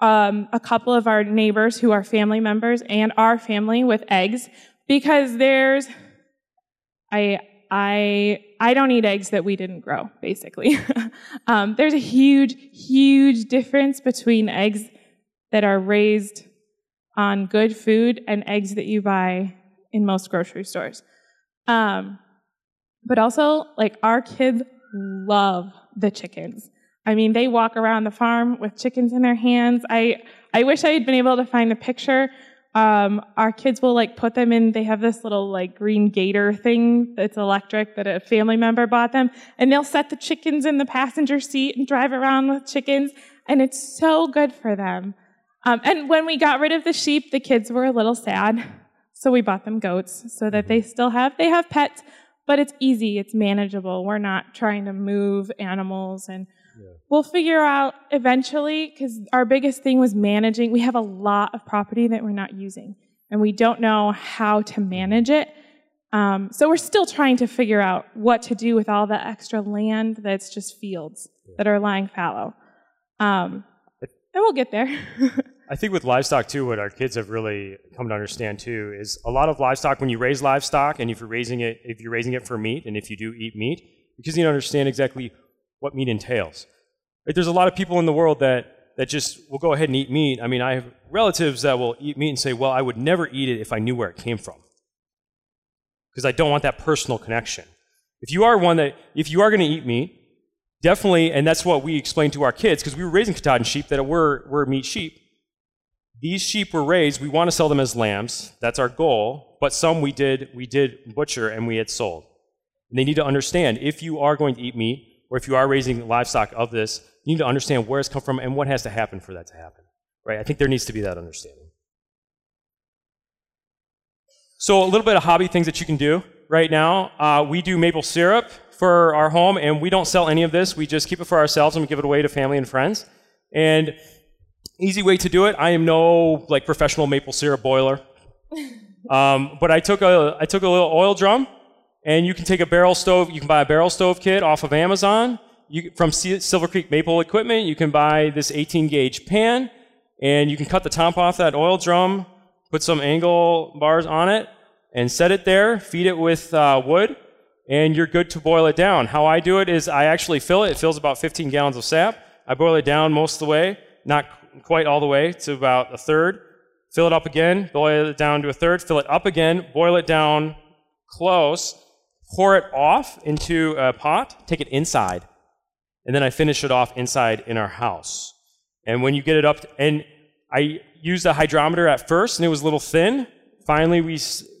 um, a couple of our neighbors who are family members and our family with eggs because there's I I I don't eat eggs that we didn't grow basically. um, there's a huge huge difference between eggs that are raised on good food and eggs that you buy in most grocery stores. Um, but also, like our kids love the chickens. I mean, they walk around the farm with chickens in their hands. I, I wish I had been able to find a picture um, our kids will like put them in, they have this little like green gator thing that's electric that a family member bought them, and they'll set the chickens in the passenger seat and drive around with chickens, and it's so good for them. Um, and when we got rid of the sheep, the kids were a little sad, so we bought them goats so that they still have, they have pets, but it's easy, it's manageable. We're not trying to move animals and yeah. We'll figure out eventually because our biggest thing was managing. We have a lot of property that we're not using, and we don't know how to manage it. Um, so we're still trying to figure out what to do with all the extra land that's just fields yeah. that are lying fallow. Um, and we'll get there. I think with livestock too, what our kids have really come to understand too is a lot of livestock. When you raise livestock, and if you're raising it, if you're raising it for meat, and if you do eat meat, because you don't understand exactly what meat entails. There's a lot of people in the world that, that just will go ahead and eat meat. I mean, I have relatives that will eat meat and say, well, I would never eat it if I knew where it came from. Because I don't want that personal connection. If you are one that, if you are going to eat meat, definitely, and that's what we explain to our kids, because we were raising Katahdin sheep that were, were meat sheep. These sheep were raised, we want to sell them as lambs. That's our goal. But some we did, we did butcher and we had sold. And they need to understand if you are going to eat meat, or if you are raising livestock of this, you need to understand where it's come from and what has to happen for that to happen. Right? I think there needs to be that understanding. So, a little bit of hobby things that you can do right now. Uh, we do maple syrup for our home, and we don't sell any of this. We just keep it for ourselves and we give it away to family and friends. And easy way to do it. I am no like professional maple syrup boiler, um, but I took a I took a little oil drum and you can take a barrel stove, you can buy a barrel stove kit off of Amazon. You, from Silver Creek Maple Equipment, you can buy this 18 gauge pan, and you can cut the top off that oil drum, put some angle bars on it, and set it there, feed it with uh, wood, and you're good to boil it down. How I do it is I actually fill it. It fills about 15 gallons of sap. I boil it down most of the way, not quite all the way, to about a third. Fill it up again, boil it down to a third, fill it up again, boil it down close, pour it off into a pot, take it inside, and then I finish it off inside in our house. And when you get it up, and I used a hydrometer at first, and it was a little thin. Finally, we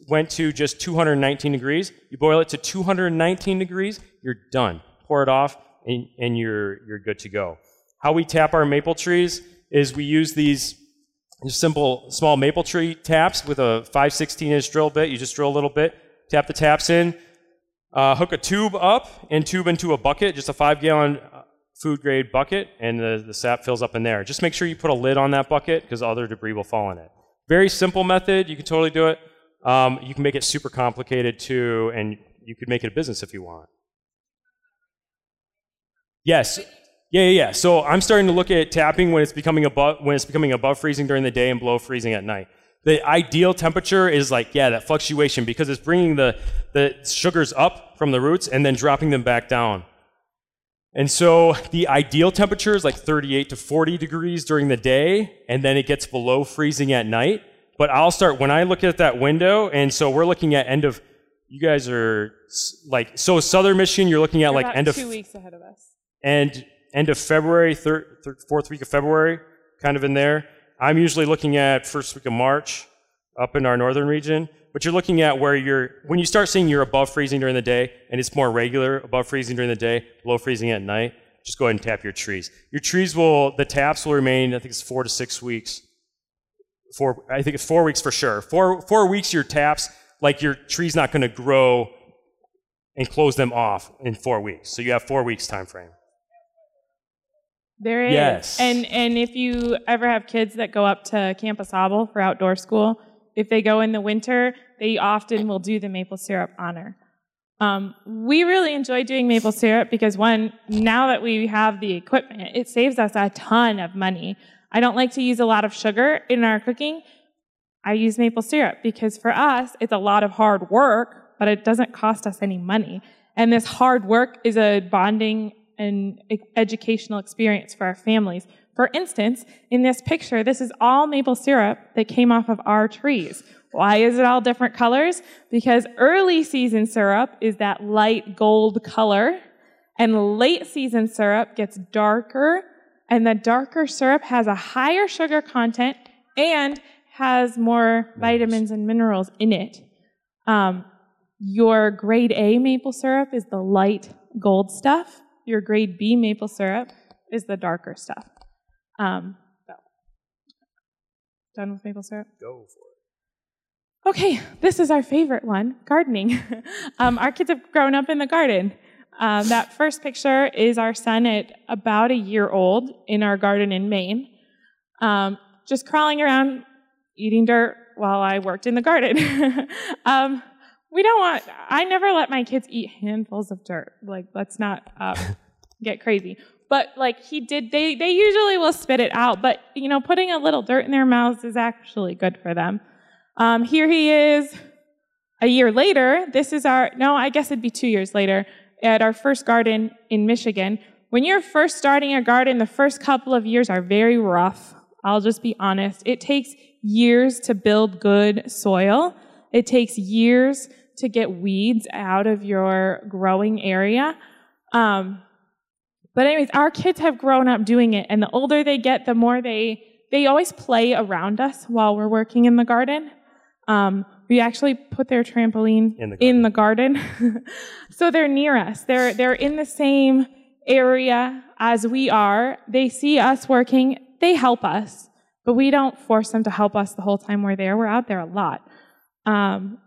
went to just 219 degrees. You boil it to 219 degrees, you're done. Pour it off, and, and you're, you're good to go. How we tap our maple trees is we use these simple small maple tree taps with a 5 16 inch drill bit. You just drill a little bit, tap the taps in, uh, hook a tube up and tube into a bucket, just a five gallon uh, food grade bucket, and the, the sap fills up in there. Just make sure you put a lid on that bucket because other debris will fall in it. Very simple method. You can totally do it. Um, you can make it super complicated too, and you could make it a business if you want. Yes. Yeah, yeah, yeah. So I'm starting to look at tapping when it's becoming above when it's becoming above freezing during the day and below freezing at night the ideal temperature is like, yeah, that fluctuation because it's bringing the, the sugars up from the roots and then dropping them back down. And so the ideal temperature is like 38 to 40 degrees during the day, and then it gets below freezing at night. But I'll start when I look at that window, and so we're looking at end of. You guys are like so southern Michigan. You're looking at We're like end of two weeks ahead of us. and end of February, third, third, fourth week of February, kind of in there. I'm usually looking at first week of March up in our northern region, but you're looking at where you're, when you start seeing you're above freezing during the day and it's more regular, above freezing during the day, below freezing at night, just go ahead and tap your trees. Your trees will, the taps will remain, I think it's four to six weeks. Four, I think it's four weeks for sure. Four, four weeks your taps, like your tree's not going to grow and close them off in four weeks. So you have four weeks time frame. There is. Yes. And and if you ever have kids that go up to Camp Au Sable for outdoor school, if they go in the winter, they often will do the maple syrup honor. Um, we really enjoy doing maple syrup because one, now that we have the equipment, it saves us a ton of money. I don't like to use a lot of sugar in our cooking. I use maple syrup because for us, it's a lot of hard work, but it doesn't cost us any money. And this hard work is a bonding an educational experience for our families. For instance, in this picture, this is all maple syrup that came off of our trees. Why is it all different colors? Because early season syrup is that light gold color, and late season syrup gets darker, and the darker syrup has a higher sugar content and has more vitamins and minerals in it. Um, your grade A maple syrup is the light gold stuff. Your grade B maple syrup is the darker stuff. Um, so. Done with maple syrup? Go for it. Okay, this is our favorite one gardening. um, our kids have grown up in the garden. Um, that first picture is our son at about a year old in our garden in Maine, um, just crawling around eating dirt while I worked in the garden. we don't want, I never let my kids eat handfuls of dirt. Like, let's not uh, get crazy. But like he did, they, they usually will spit it out, but you know, putting a little dirt in their mouths is actually good for them. Um, here he is a year later. This is our, no, I guess it'd be two years later at our first garden in Michigan. When you're first starting a garden, the first couple of years are very rough. I'll just be honest. It takes years to build good soil. It takes years to get weeds out of your growing area. Um, but anyways, our kids have grown up doing it, and the older they get, the more they they always play around us while we're working in the garden. Um, we actually put their trampoline In the in the garden, so they're near us. They're they're in the same area as we are. They see us working. They help us, but we don't force them to help us the whole time we're there. We're out there a lot. Um,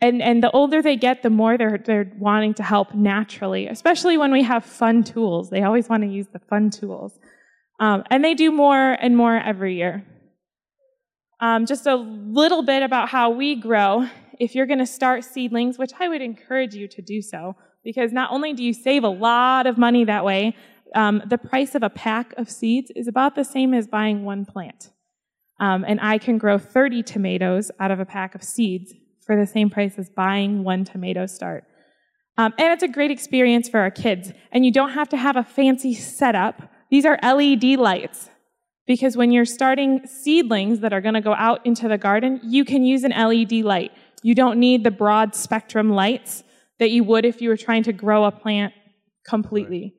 and and the older they get, the more they're they're wanting to help naturally, especially when we have fun tools. They always want to use the fun tools, um, and they do more and more every year. Um, just a little bit about how we grow. If you're going to start seedlings, which I would encourage you to do so, because not only do you save a lot of money that way, um, the price of a pack of seeds is about the same as buying one plant. Um, and I can grow 30 tomatoes out of a pack of seeds for the same price as buying one tomato start. Um, and it's a great experience for our kids. And you don't have to have a fancy setup. These are LED lights. Because when you're starting seedlings that are going to go out into the garden, you can use an LED light. You don't need the broad spectrum lights that you would if you were trying to grow a plant completely.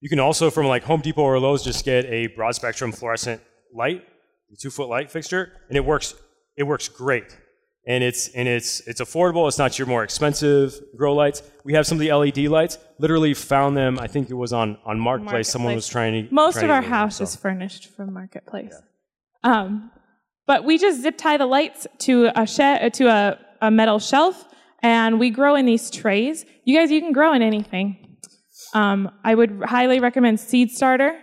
You can also, from like Home Depot or Lowe's, just get a broad spectrum fluorescent light, a two foot light fixture, and it works. It works great, and it's and it's it's affordable. It's not your more expensive grow lights. We have some of the LED lights. Literally found them. I think it was on on Marketplace. Someone was trying to. Most trying of to our get them, house so. is furnished from Marketplace. Um, but we just zip tie the lights to a shed, to a, a metal shelf, and we grow in these trays. You guys, you can grow in anything. Um, I would highly recommend seed starter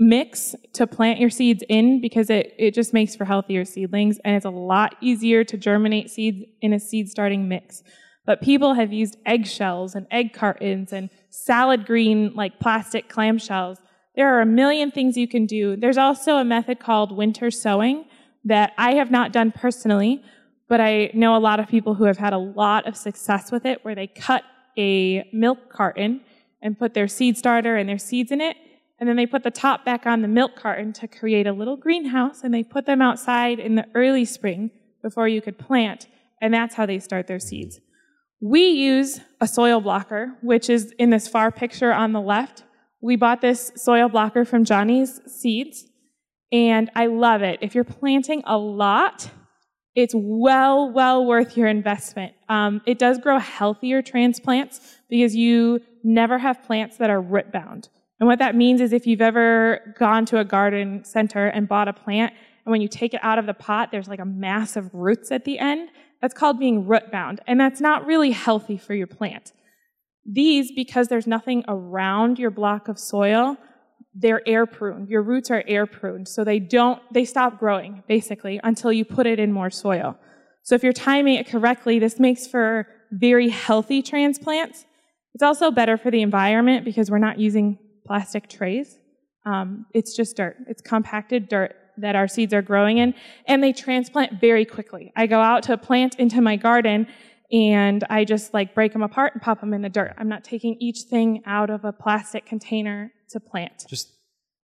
mix to plant your seeds in because it, it just makes for healthier seedlings and it's a lot easier to germinate seeds in a seed starting mix. But people have used eggshells and egg cartons and salad green like plastic clamshells. There are a million things you can do. There's also a method called winter sowing that I have not done personally, but I know a lot of people who have had a lot of success with it where they cut a milk carton and put their seed starter and their seeds in it. And then they put the top back on the milk carton to create a little greenhouse and they put them outside in the early spring before you could plant. And that's how they start their seeds. We use a soil blocker, which is in this far picture on the left. We bought this soil blocker from Johnny's Seeds and I love it. If you're planting a lot, it's well, well worth your investment. Um, it does grow healthier transplants because you never have plants that are root bound. And what that means is if you've ever gone to a garden center and bought a plant, and when you take it out of the pot, there's like a mass of roots at the end, that's called being root bound. And that's not really healthy for your plant. These, because there's nothing around your block of soil, they're air pruned. Your roots are air pruned. So they don't, they stop growing basically until you put it in more soil. So if you're timing it correctly, this makes for very healthy transplants. It's also better for the environment because we're not using plastic trays. Um, it's just dirt. It's compacted dirt that our seeds are growing in, and they transplant very quickly. I go out to plant into my garden, and I just like break them apart and pop them in the dirt. I'm not taking each thing out of a plastic container to plant. Just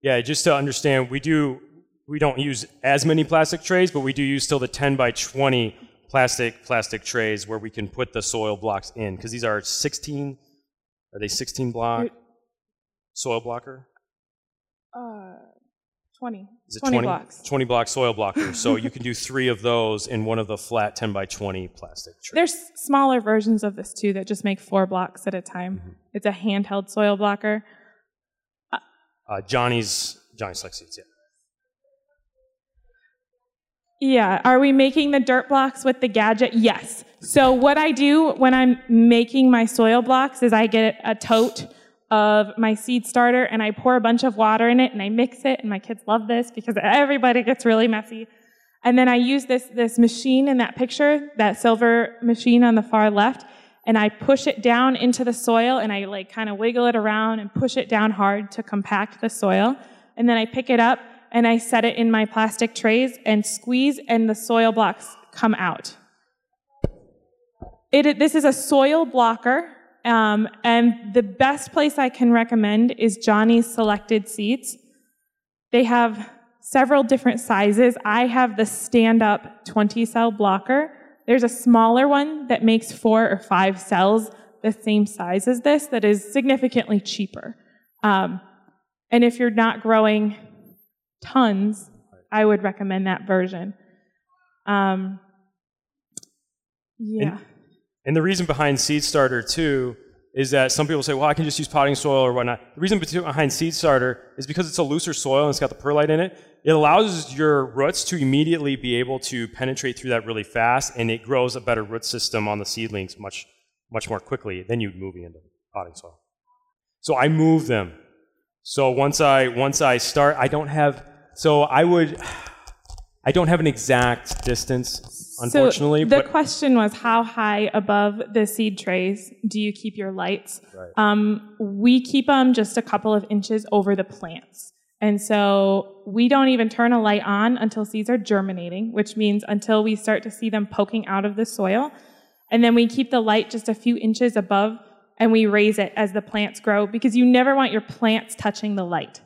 yeah, just to understand, we do we don't use as many plastic trays, but we do use still the 10 by 20 plastic plastic trays where we can put the soil blocks in because these are 16. Are they 16 block soil blocker? Uh, 20. Is it 20 blocks. 20 block soil blocker. so you can do three of those in one of the flat 10 by 20 plastic trays. There's smaller versions of this too that just make four blocks at a time. Mm-hmm. It's a handheld soil blocker. Uh, Johnny's Johnny's Select Seeds, yeah. Yeah. Are we making the dirt blocks with the gadget? Yes. So what I do when I'm making my soil blocks is I get a tote of my seed starter and I pour a bunch of water in it and I mix it and my kids love this because everybody gets really messy. And then I use this, this machine in that picture, that silver machine on the far left, and I push it down into the soil and I like kind of wiggle it around and push it down hard to compact the soil. And then I pick it up and I set it in my plastic trays and squeeze and the soil blocks come out. It, this is a soil blocker, um, and the best place I can recommend is Johnny's Selected Seeds. They have several different sizes. I have the stand-up 20 cell blocker. There's a smaller one that makes four or five cells the same size as this that is significantly cheaper. Um, and if you're not growing tons, I would recommend that version. Um, yeah. And, and the reason behind Seed Starter too is that some people say, well, I can just use potting soil or whatnot. The reason behind Seed Starter is because it's a looser soil and it's got the perlite in it. It allows your roots to immediately be able to penetrate through that really fast, and it grows a better root system on the seedlings much, much more quickly than you moving into potting soil. So I move them. So once I once I start, I don't have. So I would. I don't have an exact distance, unfortunately. So the but question was, how high above the seed trays do you keep your lights? Right. Um, we keep them just a couple of inches over the plants. And so we don't even turn a light on until seeds are germinating, which means until we start to see them poking out of the soil. And then we keep the light just a few inches above and we raise it as the plants grow because you never want your plants touching the light.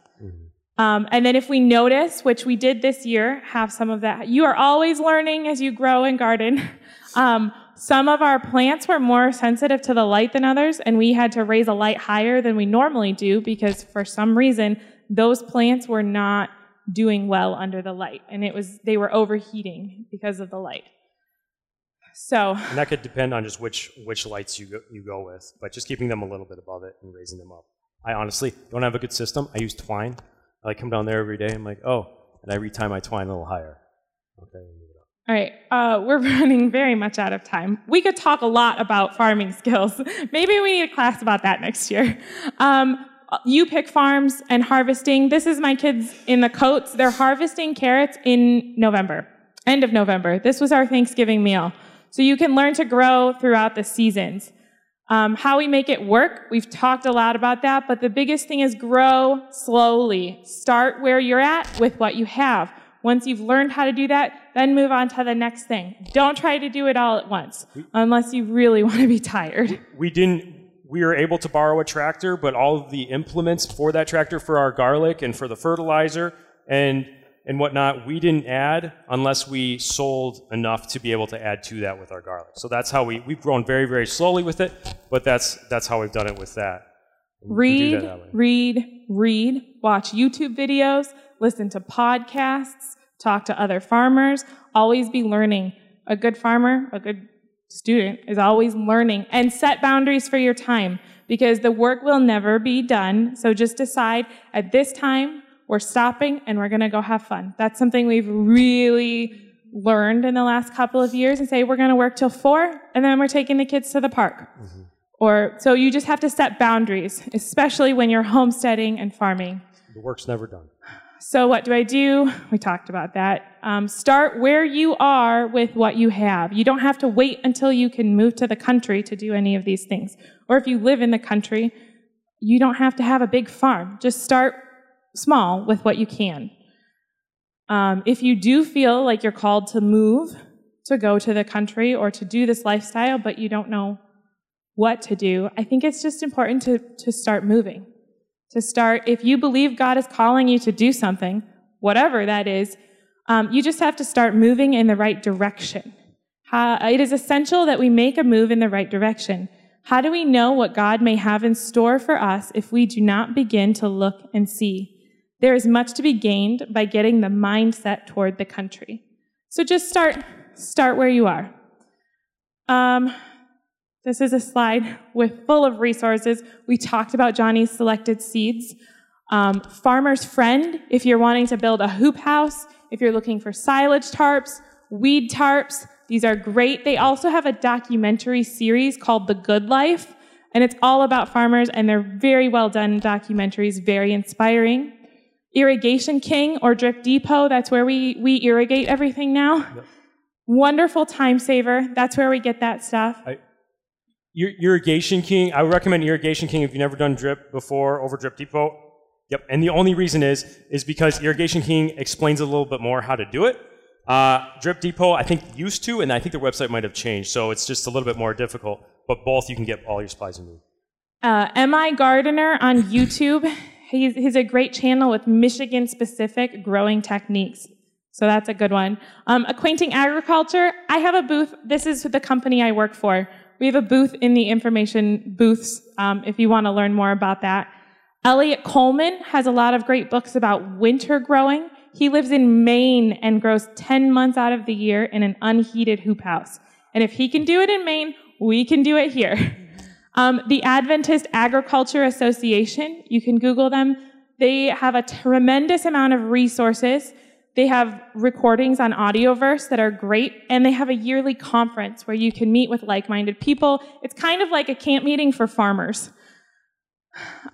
Um, and then if we notice, which we did this year, have some of that. You are always learning as you grow and garden. Um, some of our plants were more sensitive to the light than others, and we had to raise a light higher than we normally do because for some reason those plants were not doing well under the light, and it was they were overheating because of the light. So and that could depend on just which which lights you go, you go with, but just keeping them a little bit above it and raising them up. I honestly don't have a good system. I use twine. I come down there every day. I'm like, oh, and I retie my twine a little higher. Okay. All right, uh, we're running very much out of time. We could talk a lot about farming skills. Maybe we need a class about that next year. Um, you pick farms and harvesting. This is my kids in the coats. They're harvesting carrots in November, end of November. This was our Thanksgiving meal. So you can learn to grow throughout the seasons. Um, how we make it work, we've talked a lot about that, but the biggest thing is grow slowly. Start where you're at with what you have. Once you've learned how to do that, then move on to the next thing. Don't try to do it all at once, unless you really want to be tired. We didn't. We were able to borrow a tractor, but all of the implements for that tractor for our garlic and for the fertilizer and and whatnot, we didn't add unless we sold enough to be able to add to that with our garlic. So that's how we we've grown very very slowly with it, but that's that's how we've done it with that. And we can do Read, that that read, read, watch YouTube videos, listen to podcasts, talk to other farmers, always be learning. A good farmer, a good student is always learning and set boundaries for your time because the work will never be done. So just decide at this time we're stopping and we're going to go have fun. That's something we've really learned in the last couple of years and say we're going to work till 4 and then we're taking the kids to the park. Or so you just have to set boundaries, especially when you're homesteading and farming. The work's never done. So what do I do? We talked about that. Um, start where you are with what you have. You don't have to wait until you can move to the country to do any of these things. Or if you live in the country, you don't have to have a big farm. Just start small with what you can. Um, if you do feel like you're called to move, to go to the country or to do this lifestyle, but you don't know what to do, I think it's just important to, to start moving. To start, if you believe God is calling you to do something, whatever that is, um, you just have to start moving in the right direction. How, it is essential that we make a move in the right direction. How do we know what God may have in store for us if we do not begin to look and see? There is much to be gained by getting the mindset toward the country. So just start, start where you are. Um, this is a slide with full of resources. We talked about Johnny's selected seeds. Um, Farmer's Friend, if you're wanting to build a hoop house, if you're looking for silage tarps, weed tarps, these are great. They also have a documentary series called The Good Life, and it's all about farmers, and they're very well done documentaries, very inspiring. Irrigation King or Drip Depot, that's where we, we irrigate everything now. Yep. Wonderful time saver. That's where we get that stuff. I, Irrigation King, I would recommend Irrigation King if you've never done drip before over Drip Depot. Yep, and the only reason is is because Irrigation King explains a little bit more how to do it. Uh, Drip Depot, I think used to, and I think their website might have changed, so it's just a little bit more difficult. But both, you can get all your supplies you need. Uh, Mi Gardener on YouTube. He's, he's a great channel with Michigan specific growing techniques. So that's a good one. Um, Adventist Agriculture. I have a booth. This is the company I work for. We have a booth in the information booths um, if you want to learn more about that. Eliot Coleman has a lot of great books about winter growing. He lives in Maine and grows 10 months out of the year in an unheated hoop house. And if he can do it in Maine, we can do it here. Um, the Adventist Agriculture Association, you can Google them. They have a tremendous amount of resources. They have recordings on Audioverse that are great, and they have a yearly conference where you can meet with like minded people. It's kind of like a camp meeting for farmers.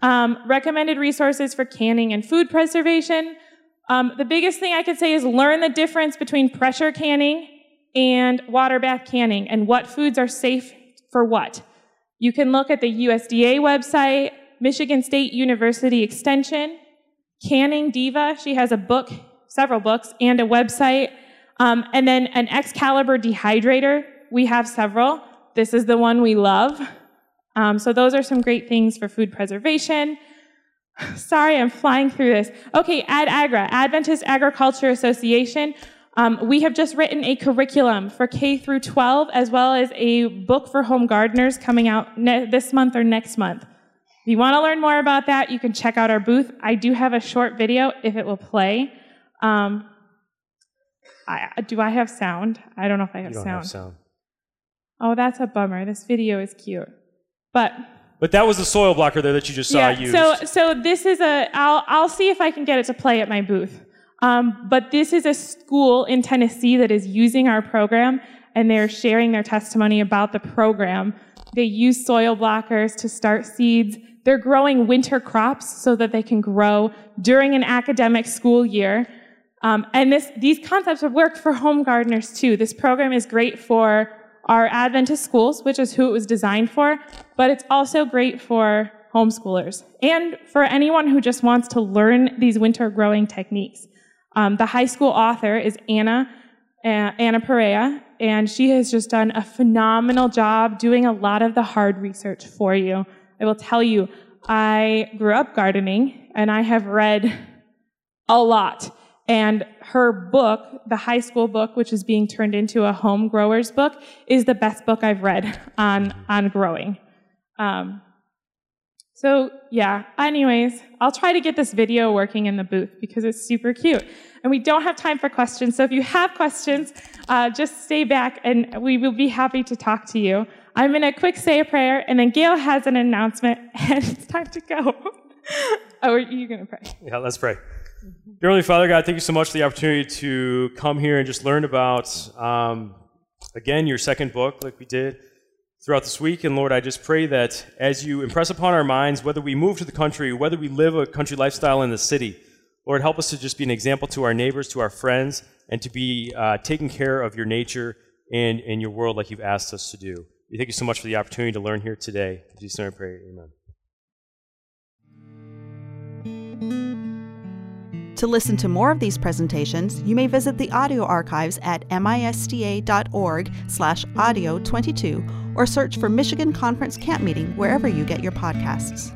Um, recommended resources for canning and food preservation. Um, the biggest thing I could say is learn the difference between pressure canning and water bath canning and what foods are safe for what. You can look at the USDA website, Michigan State University Extension, Canning Diva. She has a book, several books, and a website. Um, and then an Excalibur dehydrator. We have several. This is the one we love. Um, so those are some great things for food preservation. Sorry, I'm flying through this. Okay, AdAgra, Adventist Agriculture Association. Um, we have just written a curriculum for K through 12, as well as a book for home gardeners coming out ne- this month or next month. If you want to learn more about that, you can check out our booth. I do have a short video if it will play. Um, I, do I have sound? I don't know if I have, sound. have sound. Oh, that's a bummer. This video is cute. But but that was the soil blocker there that you just saw yeah, used. So so this is a I'll I'll see if I can get it to play at my booth. Um, but this is a school in Tennessee that is using our program and they're sharing their testimony about the program. They use soil blockers to start seeds. They're growing winter crops so that they can grow during an academic school year. Um, and this, these concepts have worked for home gardeners too. This program is great for our Adventist schools, which is who it was designed for, but it's also great for homeschoolers and for anyone who just wants to learn these winter growing techniques. Um, the high school author is Anna, uh, Anna Perea, and she has just done a phenomenal job doing a lot of the hard research for you. I will tell you, I grew up gardening and I have read a lot. And her book, the high school book, which is being turned into a home growers book, is the best book I've read on, on growing. Um, so yeah, anyways, I'll try to get this video working in the booth because it's super cute. And we don't have time for questions, so if you have questions, uh, just stay back and we will be happy to talk to you. I'm to quick say a prayer, and then Gail has an announcement, and it's time to go. oh, are you to pray? Yeah, let's pray. Dear Heavenly Father, God, thank you so much for the opportunity to come here and just learn about, um, again, your second book, like we did throughout this week. And Lord, I just pray that as you impress upon our minds, whether we move to the country, whether we live a country lifestyle in the city, Lord, help us to just be an example to our neighbors, to our friends, and to be uh, taking care of your nature and, and your world like you've asked us to do. We thank you so much for the opportunity to learn here today. In Jesus' name I pray. Amen. To listen to more of these presentations, you may visit the audio archives at misda.org slash audio 22 or search for Michigan Conference Camp Meeting wherever you get your podcasts.